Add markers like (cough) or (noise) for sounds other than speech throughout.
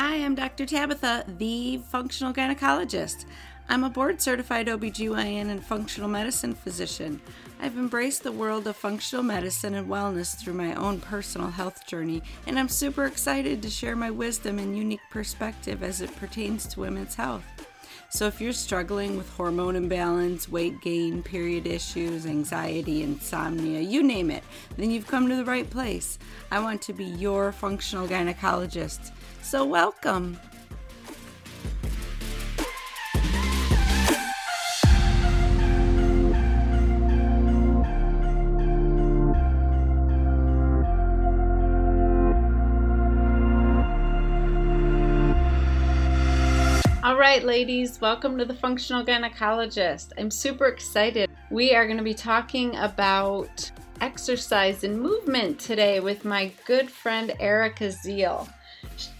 Hi, I'm Dr. Tabatha, the functional gynecologist. I'm a board certified OBGYN and functional medicine physician. I've embraced the world of functional medicine and wellness through my own personal health journey, and I'm super excited to share my wisdom and unique perspective as it pertains to women's health. So, if you're struggling with hormone imbalance, weight gain, period issues, anxiety, insomnia, you name it, then you've come to the right place. I want to be your functional gynecologist. So, welcome. All right, ladies, welcome to the Functional Gynecologist. I'm super excited. We are going to be talking about exercise and movement today with my good friend Erica Ziel.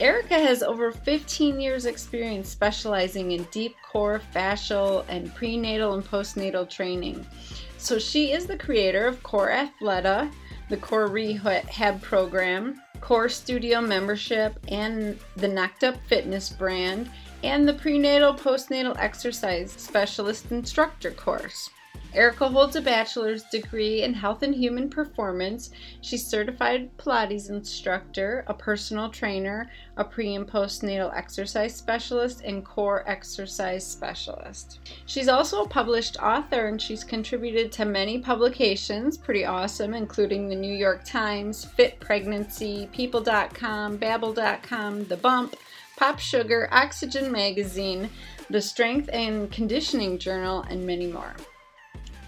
Erica has over 15 years experience specializing in deep core, fascial, and prenatal and postnatal training. So she is the creator of Core Athleta, the Core Rehab program, Core Studio membership, and the Knocked Up Fitness brand, and the Prenatal Postnatal Exercise Specialist Instructor course. Erica holds a bachelor's degree in health and human performance. She's certified Pilates instructor, a personal trainer, a pre and postnatal exercise specialist, and core exercise specialist. She's also a published author and she's contributed to many publications, pretty awesome, including the New York Times, Fit Pregnancy, People.com, Babble.com, The Bump, Pop Sugar, Oxygen Magazine, the Strength and Conditioning Journal, and many more.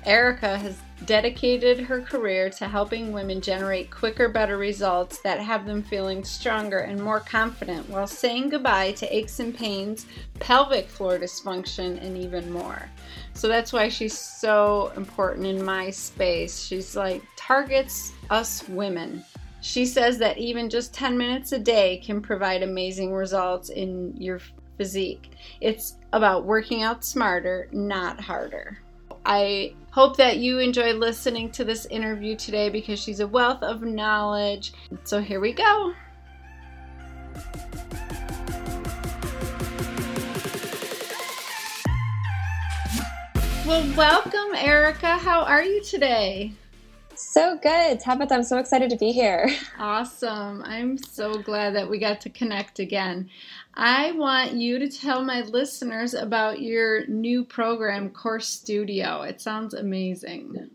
Erica has dedicated her career to helping women generate quicker, better results that have them feeling stronger and more confident while saying goodbye to aches and pains, pelvic floor dysfunction, and even more. So that's why she's so important in my space. She's like, targets us women. She says that even just 10 minutes a day can provide amazing results in your physique. It's about working out smarter, not harder. I hope that you enjoyed listening to this interview today because she's a wealth of knowledge. So here we go. Well, welcome, Erica. How are you today? So good. Tabatha, I'm so excited to be here. (laughs) Awesome. I'm so glad that we got to connect again. I want you to tell my listeners about your new program, Core Studio. It sounds amazing.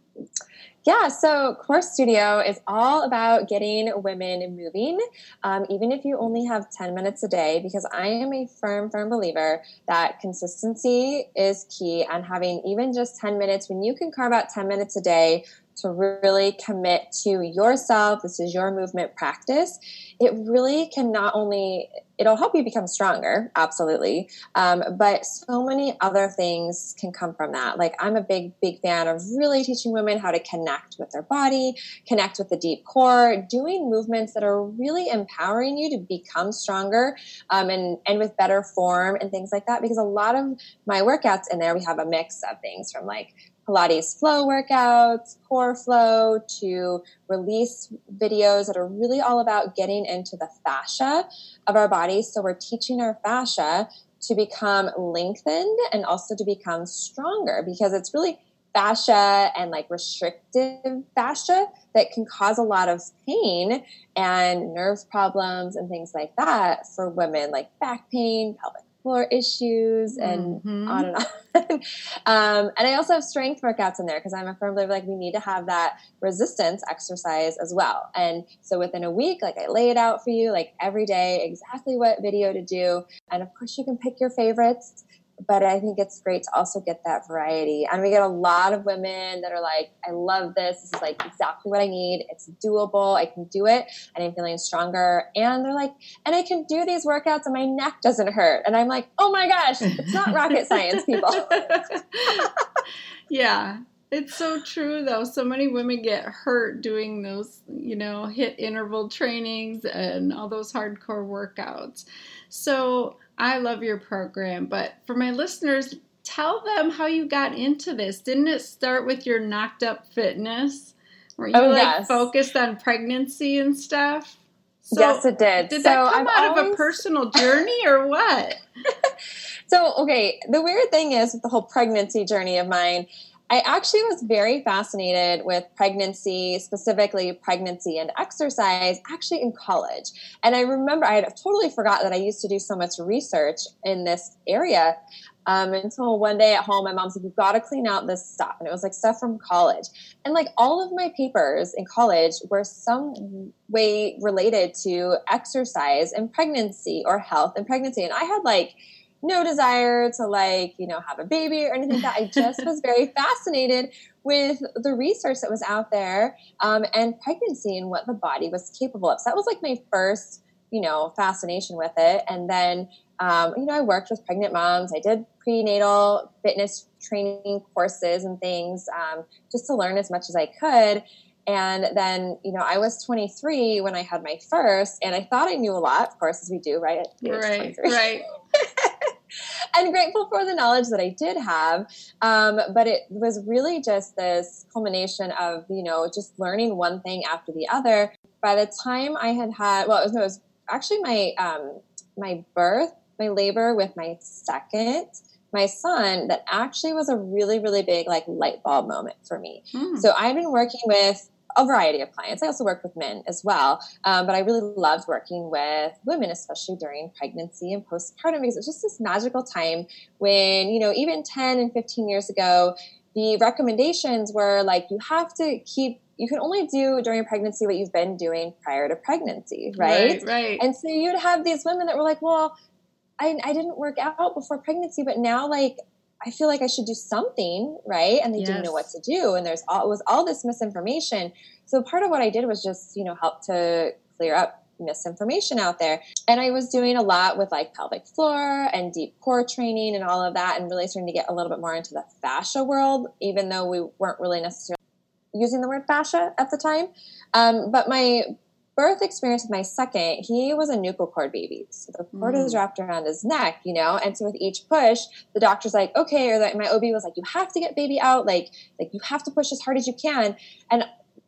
Yeah, so Core Studio is all about getting women moving, um, even if you only have 10 minutes a day, because I am a firm, firm believer that consistency is key and having even just 10 minutes, when you can carve out 10 minutes a day to really commit to yourself, this is your movement practice, it really can not only it'll help you become stronger absolutely um, but so many other things can come from that. Like i'm a big big fan of really teaching women how to connect with their body connect with the deep core doing movements that are really empowering you to become stronger um, and and with better form and things like that because a lot of my workouts in there we have a mix of things from like Pilates flow workouts, core flow, to release videos that are really all about getting into the fascia of our bodies. So we're teaching our fascia to become lengthened and also to become stronger because it's really fascia and like restrictive fascia that can cause a lot of pain and nerve problems and things like that for women like back pain, pelvic floor issues and mm-hmm. on and on. (laughs) um, and I also have strength workouts in there because I'm a firm believer like we need to have that resistance exercise as well. And so within a week, like I lay it out for you, like every day, exactly what video to do. And of course, you can pick your favorites but I think it's great to also get that variety. And we get a lot of women that are like, I love this. This is like exactly what I need. It's doable. I can do it. And I'm feeling stronger. And they're like, and I can do these workouts and my neck doesn't hurt. And I'm like, oh my gosh, it's not rocket (laughs) science, people. (laughs) yeah. It's so true though. So many women get hurt doing those, you know, HIIT interval trainings and all those hardcore workouts. So, I love your program, but for my listeners, tell them how you got into this. Didn't it start with your knocked up fitness? Were you oh, like yes. focused on pregnancy and stuff? So yes, it did. Did so that come I've out always... of a personal journey or what? (laughs) so, okay, the weird thing is with the whole pregnancy journey of mine, I actually was very fascinated with pregnancy, specifically pregnancy and exercise, actually in college. And I remember I had totally forgot that I used to do so much research in this area. Um, until one day at home, my mom's like, "You've got to clean out this stuff," and it was like stuff from college. And like all of my papers in college were some way related to exercise and pregnancy or health and pregnancy. And I had like no desire to like, you know, have a baby or anything like that. I just was very (laughs) fascinated with the research that was out there um, and pregnancy and what the body was capable of. So that was like my first, you know, fascination with it. And then, um, you know, I worked with pregnant moms. I did prenatal fitness training courses and things um, just to learn as much as I could. And then, you know, I was 23 when I had my first, and I thought I knew a lot, of course, as we do, right? Right, right. (laughs) and grateful for the knowledge that I did have. Um, but it was really just this culmination of, you know, just learning one thing after the other. By the time I had had, well, it was, no, it was actually my, um, my birth, my labor with my second, my son, that actually was a really, really big like light bulb moment for me. Hmm. So I've been working with a variety of clients. I also work with men as well, um, but I really loved working with women, especially during pregnancy and postpartum, because it's just this magical time when, you know, even 10 and 15 years ago, the recommendations were like, you have to keep you can only do during pregnancy what you've been doing prior to pregnancy, right? Right, right. And so you'd have these women that were like, well, I, I didn't work out before pregnancy, but now like I feel like I should do something, right? And they yes. didn't know what to do. And there's all, it was all this misinformation. So part of what I did was just, you know, help to clear up misinformation out there. And I was doing a lot with like pelvic floor and deep core training and all of that, and really starting to get a little bit more into the fascia world, even though we weren't really necessarily using the word fascia at the time. Um, but my birth experience with my second, he was a nuchal cord baby. So the cord mm. is wrapped around his neck, you know? And so with each push, the doctor's like, okay, or my OB was like, you have to get baby out. Like, like you have to push as hard as you can. And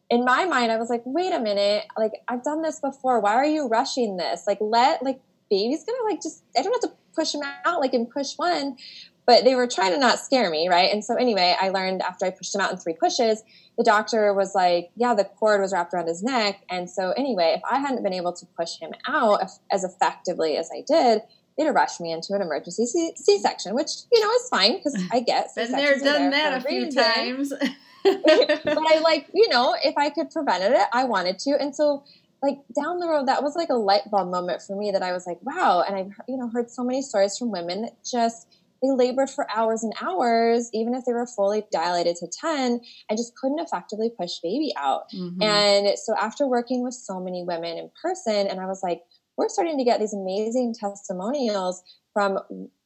in my mind, I was like, wait a minute, like I've done this before. Why are you rushing this? Like, let, like, baby's gonna like just, I don't have to push him out like in push one. But they were trying to not scare me, right? And so anyway, I learned after I pushed him out in three pushes the doctor was like, yeah, the cord was wrapped around his neck. And so, anyway, if I hadn't been able to push him out as effectively as I did, they'd have rushed me into an emergency C section, which, you know, is fine because (laughs) I get Been there, done there that a few reason. times. (laughs) but I like, you know, if I could prevent it, I wanted to. And so, like down the road, that was like a light bulb moment for me that I was like, wow. And I've, you know, heard so many stories from women that just they labored for hours and hours, even if they were fully dilated to 10, and just couldn't effectively push baby out. Mm-hmm. And so after working with so many women in person, and I was like, we're starting to get these amazing testimonials from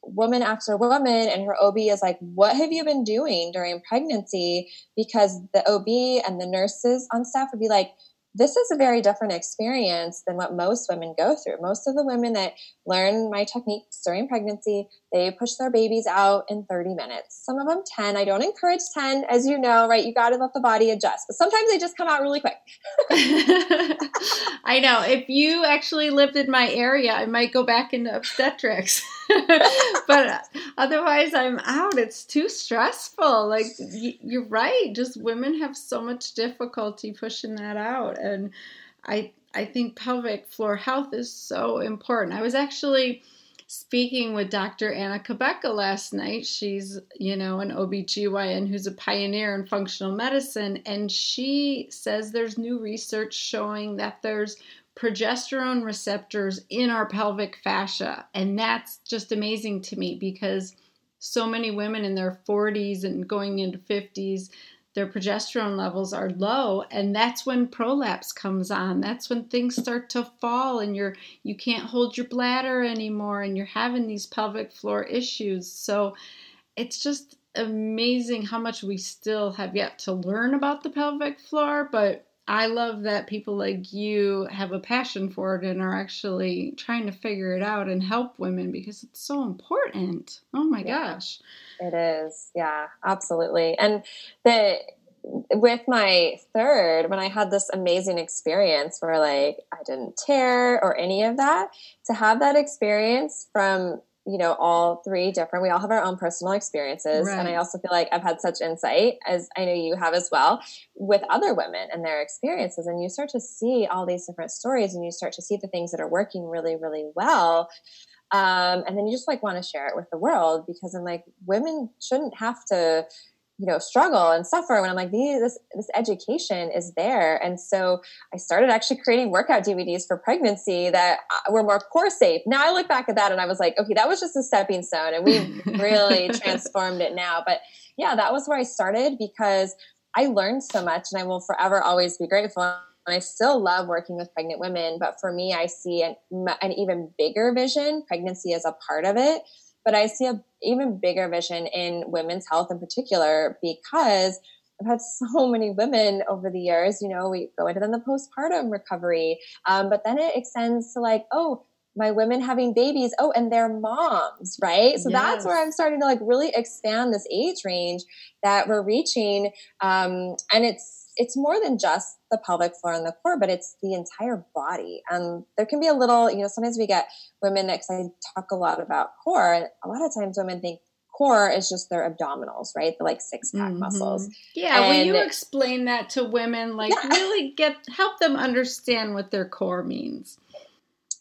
woman after woman and her OB is like, what have you been doing during pregnancy? Because the OB and the nurses on staff would be like, this is a very different experience than what most women go through. Most of the women that learn my techniques during pregnancy, they push their babies out in 30 minutes. Some of them 10. I don't encourage 10, as you know, right? You got to let the body adjust. But sometimes they just come out really quick. (laughs) I know. If you actually lived in my area, I might go back into obstetrics. (laughs) (laughs) but otherwise, I'm out. It's too stressful. Like, you're right. Just women have so much difficulty pushing that out. And I, I think pelvic floor health is so important. I was actually speaking with Dr. Anna Cabeca last night. She's, you know, an OBGYN who's a pioneer in functional medicine. And she says there's new research showing that there's progesterone receptors in our pelvic fascia. And that's just amazing to me because so many women in their 40s and going into 50s their progesterone levels are low. And that's when prolapse comes on. That's when things start to fall and you're you can't hold your bladder anymore and you're having these pelvic floor issues. So it's just amazing how much we still have yet to learn about the pelvic floor but I love that people like you have a passion for it and are actually trying to figure it out and help women because it's so important. Oh my yeah, gosh. It is. Yeah, absolutely. And the with my third, when I had this amazing experience where like I didn't tear or any of that, to have that experience from you know all three different we all have our own personal experiences. Right. and i also feel like i've had such insight as i know you have as well with other women and their experiences. And you start to see all these different stories and you start to see the things that are working really really well. Um, and then you just like want to share it with the world because i'm like women shouldn't have to you know struggle and suffer when i'm like this this education is there. And so i started actually creating workout dvds for pregnancy that uh, were more core safe. Now i look back at that and i was like okay that was just a stepping stone and we've (laughs) really transformed it now. But yeah that was where i started because i learned so much and i will forever always be grateful. And I still love working with pregnant women, but for me, I see an, an even bigger vision. Pregnancy is a part of it, but I see a even bigger vision in women's health in particular because I've had (laughs) so many women over the years. You know, we go into then the postpartum recovery, um, but then it extends to like, oh, my women having babies oh and their moms right so yes. that's where i'm starting to like really expand this age range that we're reaching um, and it's it's more than just the pelvic floor and the core, but it's the entire body. And there can be a little, you know, sometimes we get women that I talk a lot about core, and a lot of times women think core is just their abdominals, right? The like six pack mm-hmm. muscles. Yeah, and, will you explain that to women? Like yeah. really get help them understand what their core means.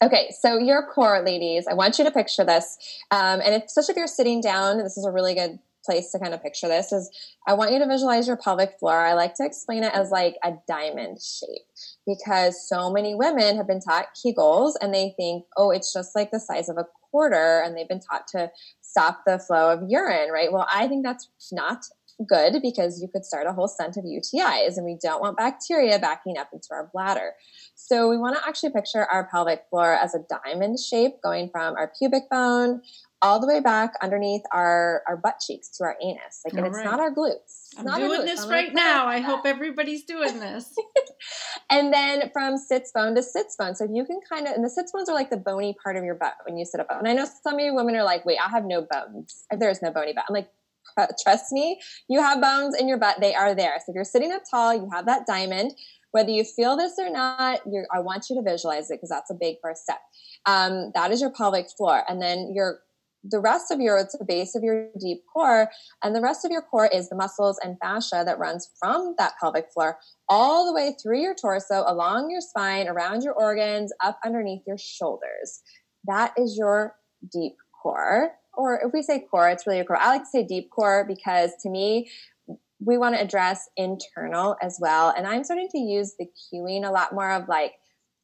Okay, so your core, ladies, I want you to picture this. Um, and if, especially if you're sitting down, this is a really good place to kind of picture this is I want you to visualize your pelvic floor. I like to explain it as like a diamond shape because so many women have been taught Kegels and they think, oh, it's just like the size of a quarter and they've been taught to stop the flow of urine, right? Well, I think that's not good because you could start a whole scent of UTIs and we don't want bacteria backing up into our bladder. So we want to actually picture our pelvic floor as a diamond shape going from our pubic bone all the way back underneath our, our butt cheeks to our anus. Like, and it's right. not our glutes. I'm doing this right now. I hope everybody's doing this. (laughs) and then from sits bone to sits bone. So if you can kind of, and the sits bones are like the bony part of your butt when you sit up. And I know some of you women are like, wait, I have no bones. There is no bony butt. I'm like, trust me, you have bones in your butt. They are there. So if you're sitting up tall, you have that diamond. Whether you feel this or not, I want you to visualize it because that's a big first step. Um, that is your pelvic floor. And then your the rest of your it's the base of your deep core and the rest of your core is the muscles and fascia that runs from that pelvic floor all the way through your torso along your spine around your organs up underneath your shoulders. That is your deep core. Or if we say core it's really a core. I like to say deep core because to me we want to address internal as well and i'm starting to use the cueing a lot more of like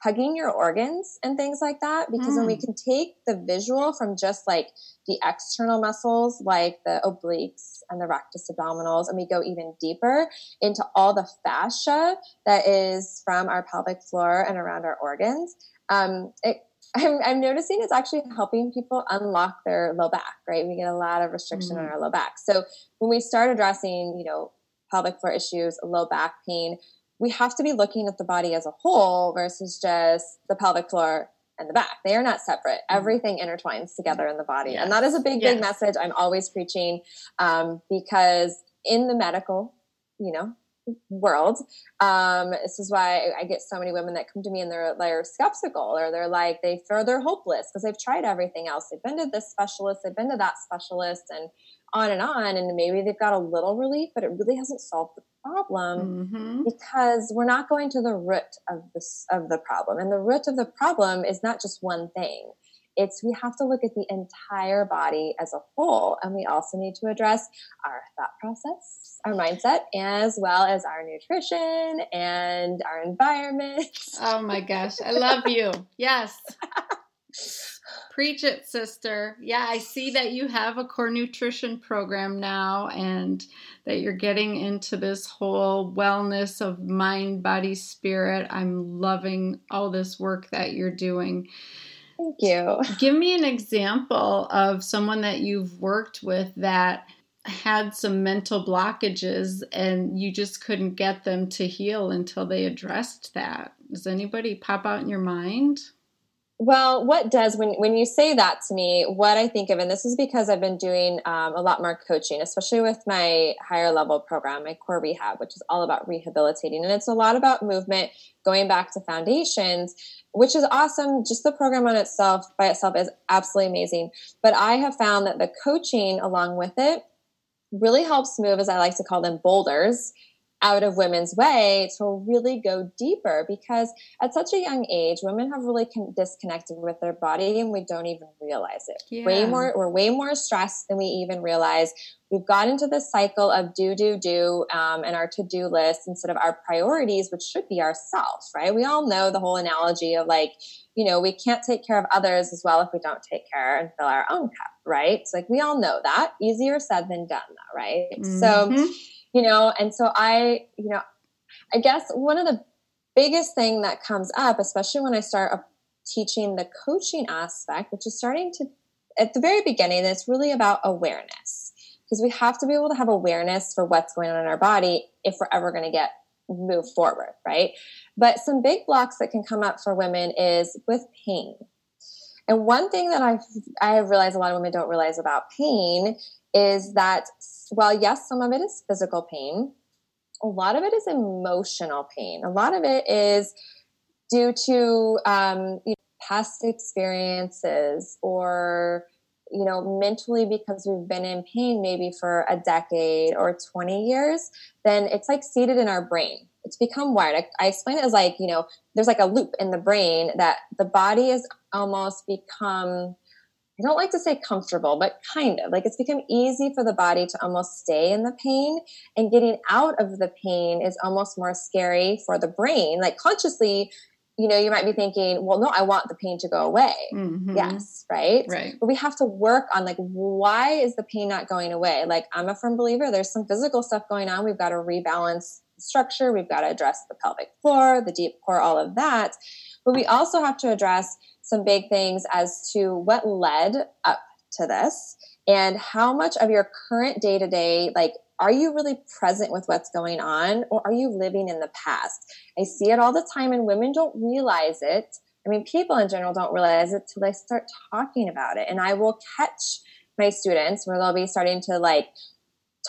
hugging your organs and things like that because mm. when we can take the visual from just like the external muscles like the obliques and the rectus abdominals and we go even deeper into all the fascia that is from our pelvic floor and around our organs um, it, (laughs) I'm, I'm, noticing it's actually helping people unlock their low back right we get a lot of restriction mm. on our low back so when we start addressing you know pelvic floor issues low back pain we have to be looking at the body as a whole versus just the pelvic floor and the back. They are not separate. Mm-hmm. Everything intertwines together in the body. Yes. And that is a big, yes. big message I'm always preaching um, because in the medical, you know, world. Um, this is why I get so many women that come to me and they're they're skeptical or they're like they feel they're hopeless because they've tried everything else. They've been to this specialist, they've been to that specialist, and on and on. And maybe they've got a little relief, but it really hasn't solved the problem mm-hmm. because we're not going to the root of this of the problem. And the root of the problem is not just one thing. It's we have to look at the entire body as a whole and we also need to address our thought process our mindset as well as our nutrition and our environment. Oh my gosh. I love you. Yes (laughs) Preach it, sister. Yeah, I see that you have a core nutrition program now and that you're getting into this whole wellness of mind, body, spirit. I'm loving all this work that you're doing. Thank you. Give me an example of someone that you've worked with that had some mental blockages and you just couldn't get them to heal until they addressed that. Does anybody pop out in your mind? Well, what does when when you say that to me? What I think of, and this is because I've been doing um, a lot more coaching, especially with my higher level program, my core rehab, which is all about rehabilitating, and it's a lot about movement, going back to foundations, which is awesome. Just the program on itself by itself is absolutely amazing. But I have found that the coaching along with it really helps move, as I like to call them, boulders out of women's way to really go deeper because at such a young age women have really con- disconnected with their body and we don't even realize it. Yeah. way more we're way more stressed than we even realize. We've got into this cycle of do do do um, and our to-do list instead of our priorities which should be ourselves right? We all know the whole analogy of like you know we can't take care of others as well if we don't take care and fill our own cup right? It's like we all know that. Easier said than done though right? Mm-hmm. so you know? And so i you know i guess one of the biggest thing that comes up especially when i start teaching the coaching aspect which is starting to at the very beginning it's really about awareness. Because we have to be able to have awareness for what's going on in our body if we're ever going to get move forward right? But some big blocks that can come up for women is with pain. And one thing that I've, I have realized a lot of women don't realize about pain is that while yes, some of it is physical pain, a lot of it is emotional pain. A lot of it is due to um, you know, past experiences or you know mentally because we've been in pain maybe for a decade or 20 years then it's like seated in our brain it's become wired I, I explain it as like you know there's like a loop in the brain that the body is almost become I don't like to say comfortable, but kind of like it's become easy for the body to almost stay in the pain and getting out of the pain is almost more scary for the brain. Like consciously, you know, you might be thinking, well, no, I want the pain to go away. Mm-hmm. Yes, right? Right. But we have to work on like, why is the pain not going away? Like, I'm a firm believer there's some physical stuff going on. We've got to rebalance structure. We've got to address the pelvic floor, the deep core, all of that. But we also have to address some big things as to what led up to this and how much of your current day to day, like, are you really present with what's going on or are you living in the past? I see it all the time and women don't realize it. I mean, people in general don't realize it till they start talking about it. And I will catch my students where they'll be starting to like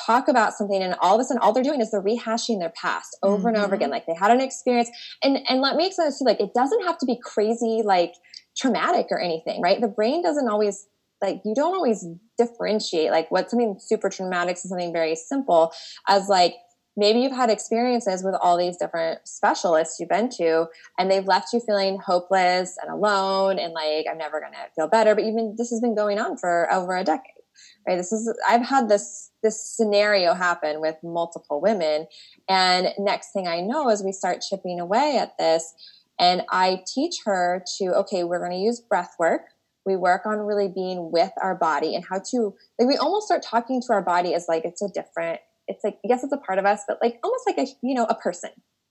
talk about something and all of a sudden all they're doing is they're rehashing their past over mm-hmm. and over mm-hmm. again like they had an experience and and let me explain this too like it doesn't have to be crazy like traumatic or anything right the brain doesn't always like you don't always differentiate like what something super traumatic to something very simple as like maybe you've had experiences with all these different specialists you've been to and they've left you feeling hopeless and alone and like i'm never gonna feel better but even this has been going on for over a decade right? This is i've had this this scenario happen with multiple women. And next thing i know is we start chipping away at this. And i teach her to okay we're going to use breath work. We work on really being with our body and how to like we almost start talking to our body as like it's a different it's like yes it's a part of us but like almost like a you know a person.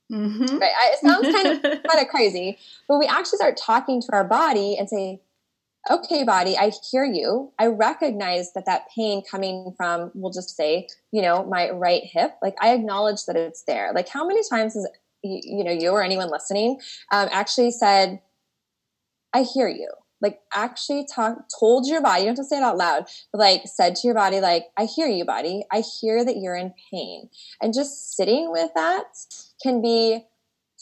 Mm-hmm. right? It sounds kind of (laughs) kind of crazy but we actually start talking to our body and say okay, body, I hear you. I recognize that that pain coming from, we'll just say, you know, my right hip, like I acknowledge that it's there. Like how many times has, you know, you or anyone listening um, actually said, I hear you. Like actually talk, told your body, you don't have to say it out loud, but like said to your body, like, I hear you, body. I hear that you're in pain. And just sitting with that can be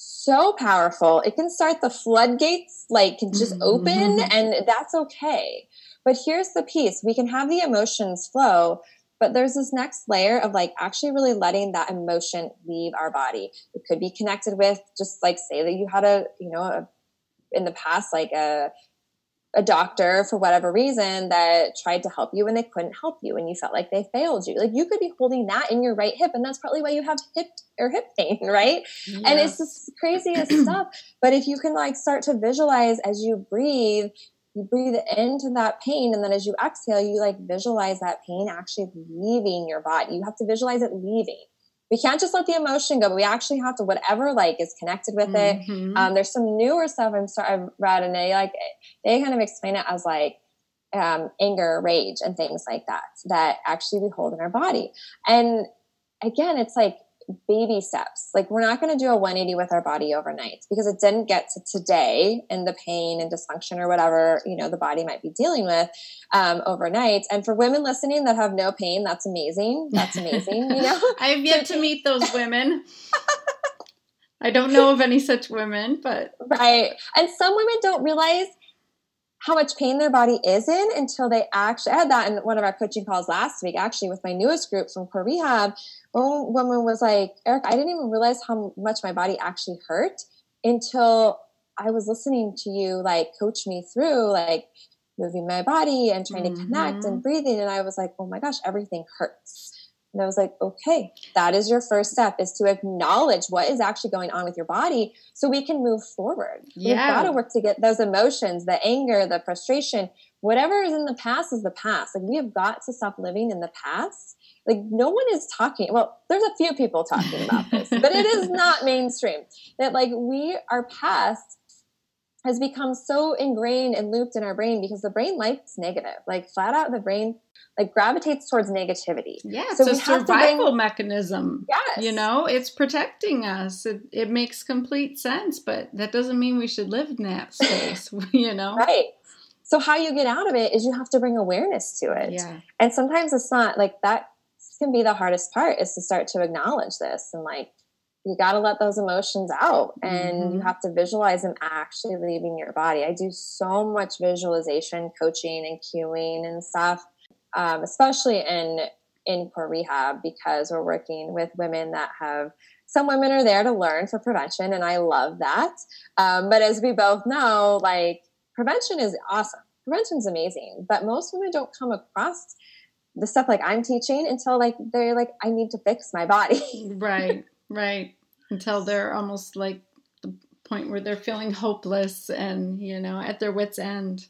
so powerful. It can start the floodgates, like just mm-hmm. open, and that's okay. But here's the piece we can have the emotions flow, but there's this next layer of like actually really letting that emotion leave our body. It could be connected with just like say that you had a, you know, a, in the past, like a a doctor for whatever reason that tried to help you and they couldn't help you and you felt like they failed you. Like you could be holding that in your right hip and that's probably why you have hip or hip pain, (laughs) right? Yeah. And it's the craziest (clears throat) stuff. But if you can like start to visualize as you breathe, you breathe into that pain and then as you exhale, you like visualize that pain actually leaving your body. You have to visualize it leaving we can't just let the emotion go, but we actually have to whatever like is connected with mm-hmm. it. Um, there's some newer stuff I'm start I've read and they like they kind of explain it as like um, anger, rage, and things like that that actually we hold in our body. And again, it's like baby steps. Like we're not going to do a 180 with our body overnight because it didn't get to today and the pain and dysfunction or whatever, you know, the body might be dealing with um, overnight. And for women listening that have no pain, that's amazing. That's amazing. You know, (laughs) I have yet to meet those women. (laughs) I don't know of any such women, but right. And some women don't realize how much pain their body is in until they actually I had that in one of our coaching calls last week actually with my newest group from core rehab one woman was like eric i didn't even realize how much my body actually hurt until i was listening to you like coach me through like moving my body and trying mm-hmm. to connect and mm-hmm. breathing and i was like oh my gosh everything hurts and I was like, okay, that is your first step is to acknowledge what is actually going on with your body so we can move forward. Yeah. We've got to work to get those emotions, the anger, the frustration, whatever is in the past is the past. Like we have got to stop living in the past. Like no one is talking. Well, there's a few people talking about this, but it is (laughs) not mainstream. That like we our past has become so ingrained and looped in our brain because the brain likes negative. Like flat out the brain like gravitates towards negativity. Yeah, so it's a survival bring, mechanism. Yes. You know, it's protecting us. It, it makes complete sense, but that doesn't mean we should live in that (laughs) space, (laughs) you know? Right. So how you get out of it is you have to bring awareness to it. Yeah. And sometimes it's not like that can be the hardest part is to start to acknowledge this and like you got to let those emotions out and mm-hmm. you have to visualize them actually leaving your body. I do so much visualization coaching and cueing and stuff um, especially in in core rehab because we're working with women that have some women are there to learn for prevention and i love that um, but as we both know like prevention is awesome prevention's amazing but most women don't come across the stuff like i'm teaching until like they're like i need to fix my body right right until they're almost like the point where they're feeling hopeless and you know at their wits end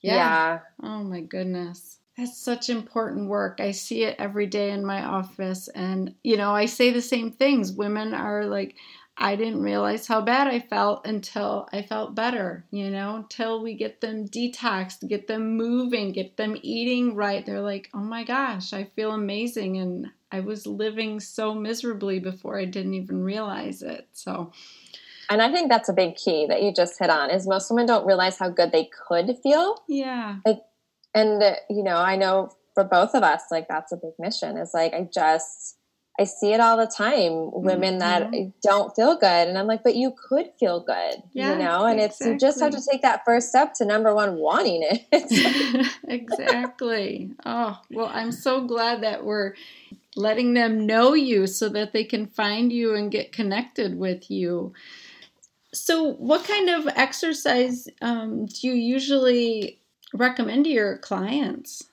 yeah. yeah. oh my goodness that's such important work. I see it every day in my office. And, you know, I say the same things. Women are like, I didn't realize how bad I felt until I felt better, you know, until we get them detoxed, get them moving, get them eating right. They're like, oh my gosh, I feel amazing. And I was living so miserably before I didn't even realize it. So, and I think that's a big key that you just hit on is most women don't realize how good they could feel. Yeah. Like and you know i know for both of us like that's a big mission is like i just i see it all the time women mm-hmm. that don't feel good and i'm like but you could feel good yeah, you know and exactly. it's you just have to take that first step to number one wanting it (laughs) exactly oh well i'm so glad that we're letting them know you so that they can find you and get connected with you so what kind of exercise um, do you usually recommend to your clients?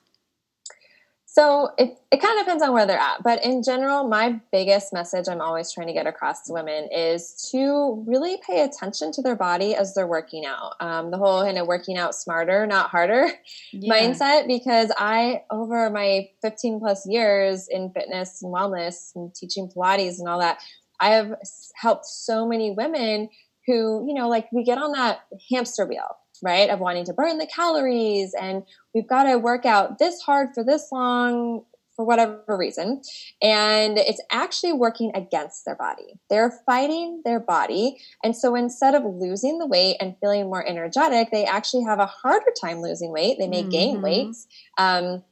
So it, it kind of depends on where they're at. But in general, my biggest message I'm always trying to get across to women is to really pay attention to their body as they're working out. Um, the whole kind of working out smarter, not harder yeah. mindset, because I, over my 15 plus years in fitness and wellness and teaching Pilates and all that, I have helped so many women who, you know, like we get on that hamster wheel right? Of wanting to burn the calories and we've got to work out this hard for this long for whatever reason. And it's actually working against their body. They're fighting their body. And so instead of losing the weight and feeling more energetic, they actually have a harder time losing weight. They may mm-hmm. gain weight. Um,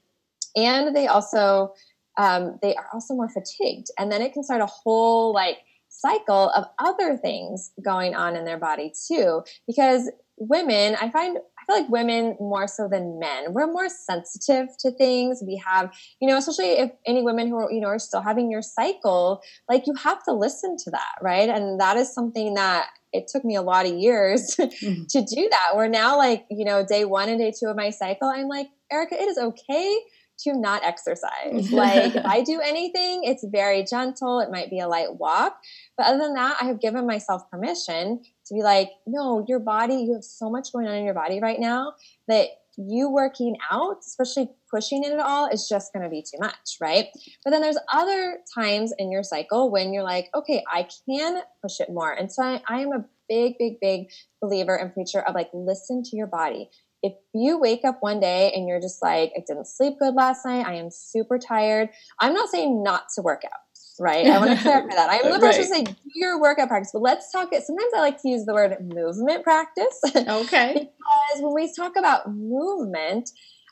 and they also, um, they are also more fatigued. And then it can start a whole like cycle of other things going on in their body too. Because women, I find I feel like women more so than men. We're more sensitive to things. We have, you know, especially if any women who are, you know, are still having your cycle, like you have to listen to that, right? And that is something that it took me a lot of years (laughs) mm-hmm. to do that. We're now like, you know, day one and day two of my cycle, I'm like, Erica, it is okay to not exercise. (laughs) like if I do anything, it's very gentle. It might be a light walk. But other than that, I have given myself permission to be like, no, your body, you have so much going on in your body right now that you working out, especially pushing it at all, is just going to be too much, right? But then there's other times in your cycle when you're like, okay, I can push it more. And so I, I am a big, big, big believer and preacher of like, listen to your body. If you wake up one day and you're just like, I didn't sleep good last night, I am super tired, I'm not saying not to work out right? I want to (laughs) clarify that. I'm the person to say do your workout practice, but let's talk it. Sometimes I like to use the word movement practice. (laughs) Okay. because when we talk about movement,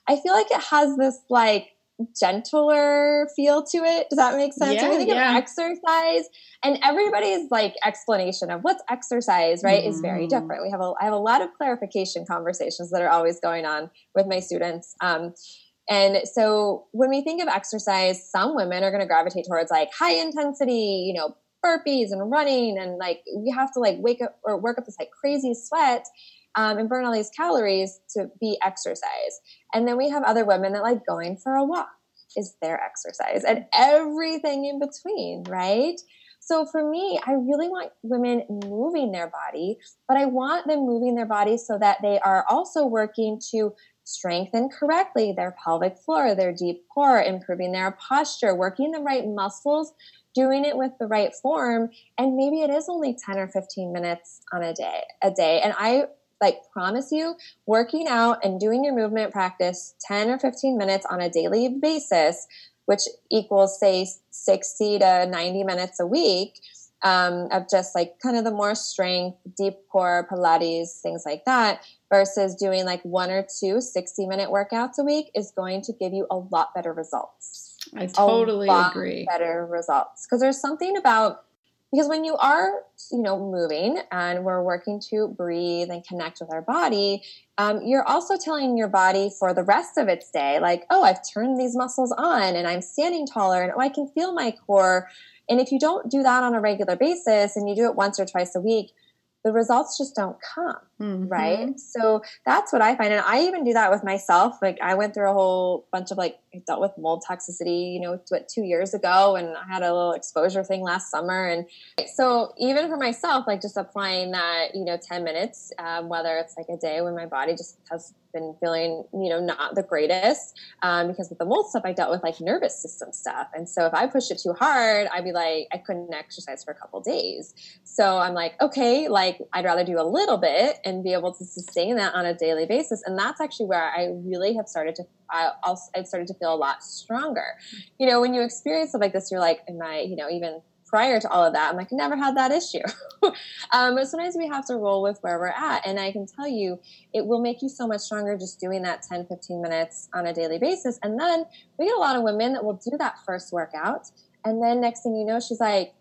I feel like it has this like gentler feel to it. Does that make sense? Yeah, when we think yeah. of exercise, and everybody's like explanation of what's exercise, right, is very Mm. different. We have a I have a lot of clarification conversations that are always going on with my students. Um, and so when we think of exercise, some women are going to gravitate towards like high intensity, you know, burpees and running, and like we have to like wake up or work up this like crazy sweat um, and burn all these calories to be exercise. And then we have other women that like going for a walk is their exercise and everything in between, right? So for me, I really want women moving their body, but I want them moving their body so that they are also working to strengthen correctly their pelvic floor, their deep core, improving their posture, working the right muscles, doing it with the right form, and maybe it is only 10 or 15 minutes on a day, a day. And I like promise you working out and doing your movement practice 10 or 15 minutes on a daily basis which equals say 60 to 90 minutes a week um, of just like kind of the more strength deep core pilates things like that versus doing like one or two 60 minute workouts a week is going to give you a lot better results. I totally a lot agree. better results. Because there's something about because when you are you know moving and we're working to breathe and connect with our body um, you're also telling your body for the rest of its day like oh i've turned these muscles on and i'm standing taller and oh i can feel my core and if you don't do that on a regular basis and you do it once or twice a week the results just don't come Mhm. right? So that's what i find. And i even do that with myself. Like i went through a whole bunch of like I dealt with mold toxicity you know what two years ago and i had a little exposure thing last summer and so even for myself like just applying that you know 10 minutes um, whether it's like a day when my body just has been feeling you know not the greatest um, because with the mold stuff i dealt with like nervous system stuff and so if i pushed it too hard i'd be like i couldn't exercise for a couple days. So i'm like okay like i'd rather do a little bit and be able to sustain that on a daily basis and that's actually where i really have started to I I've started to feel a lot stronger. You know, when you experience stuff like this, you're like, am I, you know, even prior to all of that, I'm like, I never had that issue. (laughs) um, but sometimes we have to roll with where we're at. And I can tell you, it will make you so much stronger just doing that 10, 15 minutes on a daily basis. And then we get a lot of women that will do that first workout. And then next thing you know, she's like,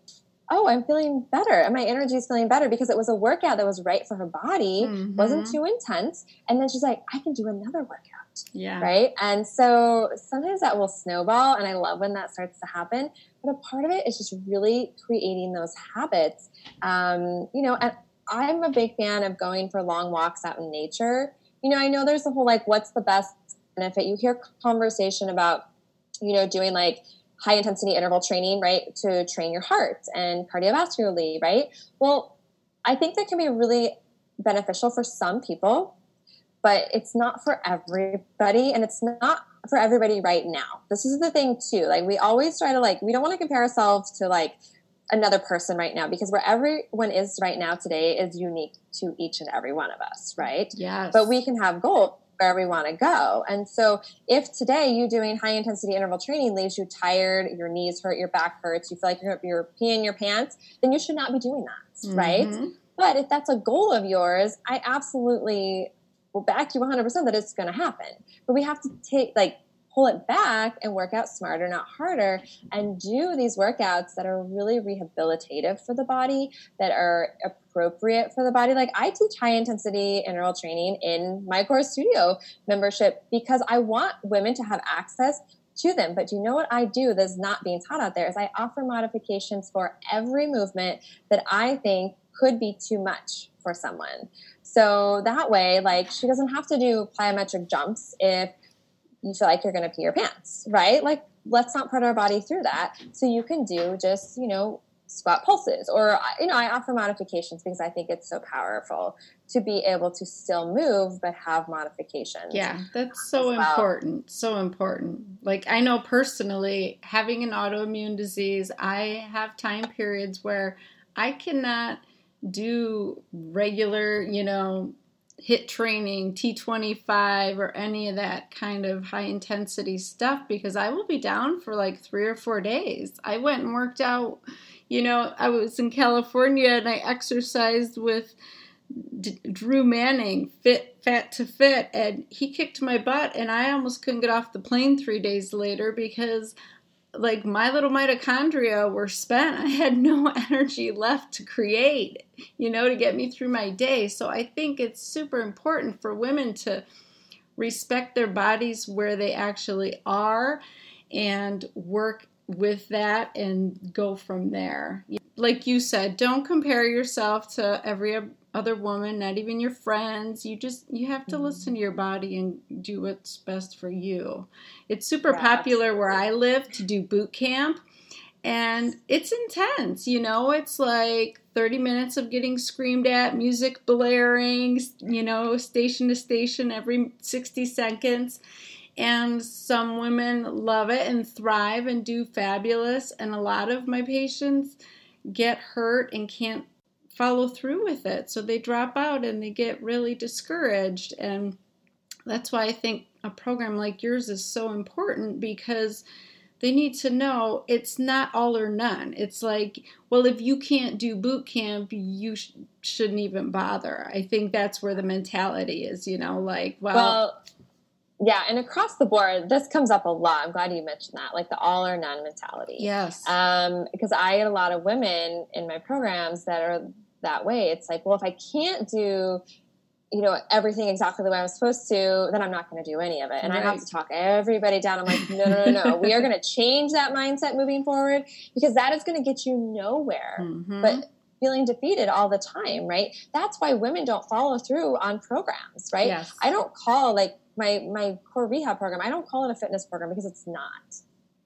oh, I'm feeling better. And my energy is feeling better because it was a workout that was right for her body, Mhm. wasn't too intense. And then she's like, I can do another workout Yeah. right? And so sometimes that will snowball, and I love when that starts to happen. But a part of it is just really creating those habits. Um, you know, and I'm a big fan of going for long walks out in nature. You know, I know there's the whole like, what's the best benefit? You hear conversation about, you know, doing like high intensity interval training, right, to train your heart and cardiovascularly, right? Well, I think that can be really beneficial for some people but it's not for everybody and it's not for everybody right now this is the thing too like we always try to like we don't want to compare ourselves to like another person right now because where everyone is right now today is unique to each and every one of us right Yes. but we can have goals where we want to go and so if today you doing high intensity interval training leaves you tired your knees hurt your back hurts you feel like you're, you're peeing your pants then you should not be doing that right Mhm. but if that's a goal of yours, I absolutely will back you 100% that it's going to happen. But we have to take, like, pull it back and work out smarter, not harder, and do these workouts that are really rehabilitative for the body, that are appropriate for the body. Like, I teach high intensity interval training in my core studio membership because I want women to have access to them. But do you know what I do that's not being taught out there is I offer modifications for every movement that I think could be too much for someone. So that way, like she doesn't have to do plyometric jumps if you feel like you're going to pee your pants, right? Like let's not put our body through that. So you can do just, you know, squat pulses or you know, I offer modifications because I think it's so powerful to be able to still move but have modifications. Yeah, that's so well. important. So important. Like I know personally, having an autoimmune disease, I have time periods where I cannot do regular, you know, HIIT training, T25, or any of that kind of high intensity stuff because I will be down for like three or four days. I went and worked out, you know, I was in California and I exercised with D- Drew Manning, fit, fat to fit, and he kicked my butt, and I almost couldn't get off the plane three days later because like my little mitochondria were spent. I had no (laughs) energy left to create, you know, to get me through my day. So I think it's super important for women to respect their bodies where they actually are and work with that and go from there. Like you said, don't compare yourself to every other woman, not even your friends. You just you have to mm-hmm. listen to your body and do what's best for you. It's super yeah, popular absolutely. where I live to do boot camp and it's intense, you know, it's like 30 minutes of getting screamed at, music blaring, you know, station to station every 60 seconds. And some women love it and thrive and do fabulous. And a lot of my patients get hurt and can't follow through with it. So they drop out and they get really discouraged. And that's why I think a program like yours is so important because they need to know it's not all or none. It's like, well, if you can't do boot camp, you sh- shouldn't even bother. I think that's where the mentality is, you know, like, well, well yeah, and across the board, this comes up a lot. I'm glad you mentioned that, like the all or none mentality. Yes. Um, because I get a lot of women in my programs that are that way. It's like, well, if I can't do, you know, everything exactly the way I'm supposed to, then I'm not going to do any of it. And right. I have to talk everybody down. I'm like, no, no, no, no. we are going (laughs) to change that mindset moving forward because that is going to get you nowhere. Mm-hmm. But feeling defeated all the time, right? That's why women don't follow through on programs, right? Yes. I don't call like my my core rehab program, I don't call it a fitness program because it's not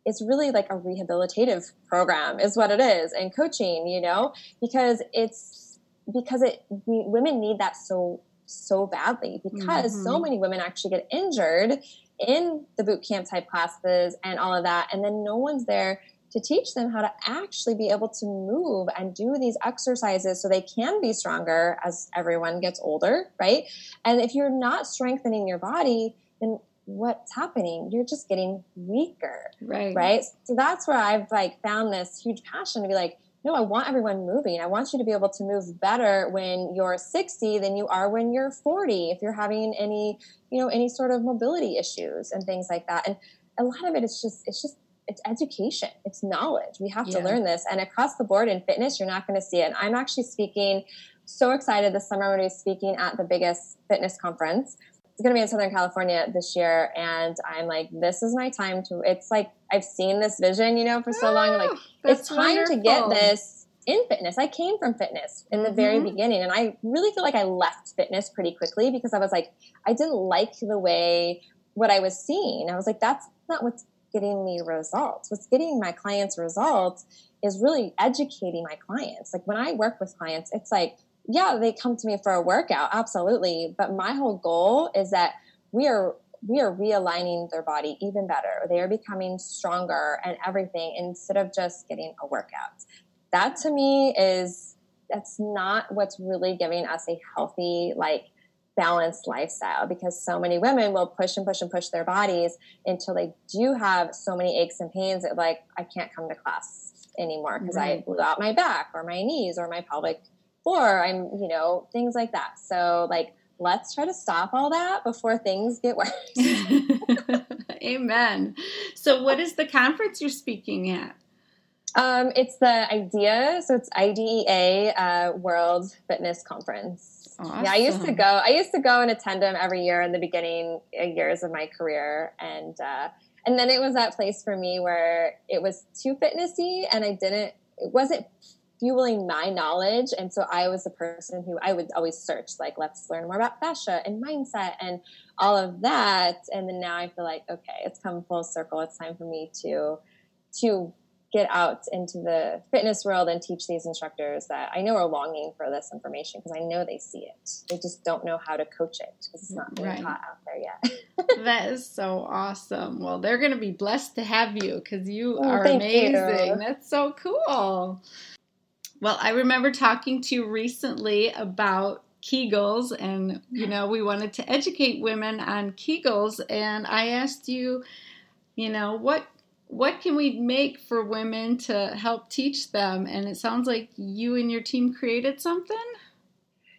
it's really like a rehabilitative program is what it is and coaching you know because it's because it we, women need that so so badly because mm-hmm. so many women actually get injured in the boot camp type classes and all of that and then no one's there to teach them how to actually be able to move and do these exercises so they can be stronger as everyone gets older right and if you're not strengthening your body then what's happening you're just getting weaker right right so that's where i've like found this huge passion to be like no, I want everyone moving. I want you to be able to move better when you're 60 than you are when you're 40 if you're having any, you know, any sort of mobility issues and things like that. And a lot of it is just it's just it's education. It's knowledge. We have yeah. to learn this. And across the board in fitness, you're not going to see it. And I'm actually speaking so excited this summer when I was speaking at the biggest fitness conference it's going to be in Southern California this year. And I'm like, this is my time to, it's like, I've seen this vision, you know, for so long. like, it's time wonderful. to get this in fitness. I came from fitness in the mm-hmm. very beginning. And I really feel like I left fitness pretty quickly because I was like, I didn't like the way what I was seeing. I was like, that's not what's getting me results. What's getting my clients results is really educating my clients. Like when I work with clients, it's like, yeah, they come to me for a workout, absolutely. But my whole goal is that we are we are realigning their body even better. They are becoming stronger and everything instead of just getting a workout. That to me is that's not what's really giving us a healthy, like balanced lifestyle because so many women will push and push and push their bodies until they do have so many aches and pains that like I can't come to class anymore because right. I blew out my back or my knees or my pelvic floor. I'm, you know, things like that. So, like, let's try to stop all that before things get worse. (laughs) Amen. So, what is the conference you're speaking at? Um, it's the IDEA, so it's IDEA uh, World Fitness Conference. Awesome. Yeah, I used to go. I used to go and attend them every year in the beginning uh, years of my career, and uh, and then it was that place for me where it was too fitnessy, and I didn't. It wasn't fueling my knowledge. And so I was the person who I would always search, like, let's learn more about fascia and mindset and all of that. And then now I feel like, okay, it's come full circle. It's time for me to, to get out into the fitness world and teach these instructors that I know are longing for this information because I know they see it. They just don't know how to coach it because it's not being right. taught out there yet. (laughs) (laughs) that is so awesome. Well, they're going to be blessed to have you because you oh, are amazing. You. That's so cool. Well, I remember talking to you recently about Kegels, and you know, we wanted to educate women on Kegels. And I asked you, you know, what what can we make for women to help teach them? And it sounds like you and your team created something.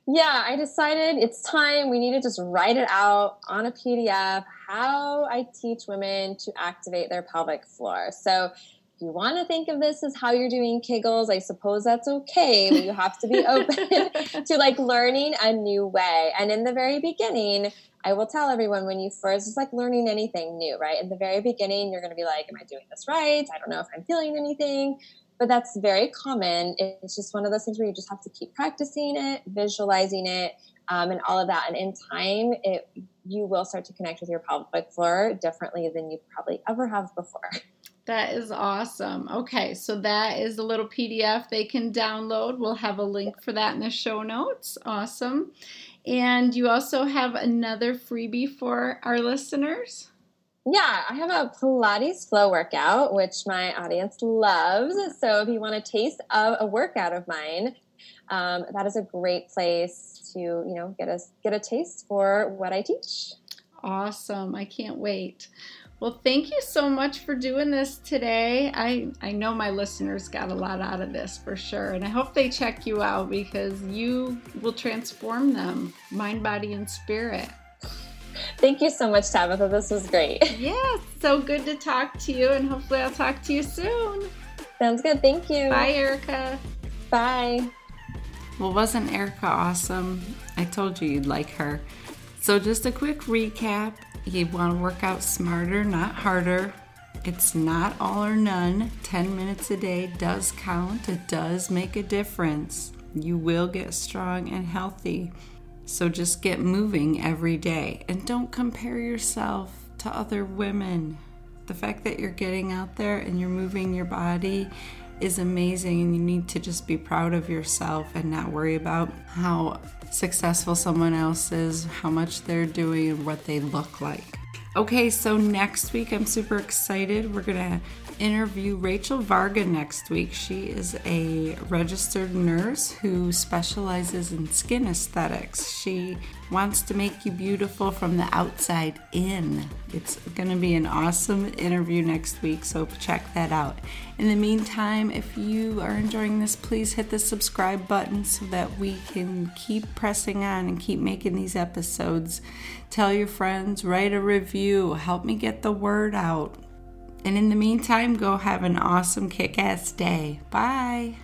Yeah, I decided it's time. We need to just write it out on a PDF how I teach women to activate their pelvic floor. So you want to think of this as how you're doing Kegels, I suppose that's okay, but you have to be (laughs) open to like learning a new way. And in the very beginning, I will tell everyone when you first it's like learning anything new, right? In the very beginning, you're going to be like, Am I doing this right? I don't know if I'm feeling anything. But that's very common. It's just one of those things where you just have to keep practicing it, visualizing it, um, and all of that. And in time, it you will start to connect with your pelvic floor differently than you probably ever have before. (laughs) That is awesome. Okay, so that is a little PDF they can download. We'll have a link for that in the show notes. Awesome. And you also have another freebie for our listeners? Yeah, I have a Pilates flow workout, which my audience loves. So if you want a taste of a workout of mine, um, that is a great place to you know get a get a taste for what I teach. Awesome! I can't wait. Well, thank you so much for doing this today. I, I know my listeners got a lot out of this for sure, and I hope they check you out because you will transform them mind, body, and spirit. Thank you so much, Tabatha. This was great. (laughs) Yes, so good to talk to you, and hopefully, I'll talk to you soon. Sounds good. Thank you. Bye, Erica. Bye. Well, wasn't Erica awesome? I told you you'd like her. So, just a quick recap you want to work out smarter, not harder. It's not all or none. 10 minutes a day does count, it does make a difference. You will get strong and healthy. So just get moving every day and don't compare yourself to other women. The fact that you're getting out there and you're moving your body is amazing, and you need to just be proud of yourself and not worry about how successful someone else is, how much they're doing, and what they look like. Okay, so next week I'm super excited. We're going to interview Rachel Varga next week. She is a registered nurse who specializes in skin aesthetics. She wants to make you beautiful from the outside in. It's going to be an awesome interview next week, so check that out. In the meantime, if you are enjoying this, please hit the subscribe button so that we can keep pressing on and keep making these episodes. Tell your friends, write a review, help me get the word out. And in the meantime, go have an awesome kick ass day. Bye.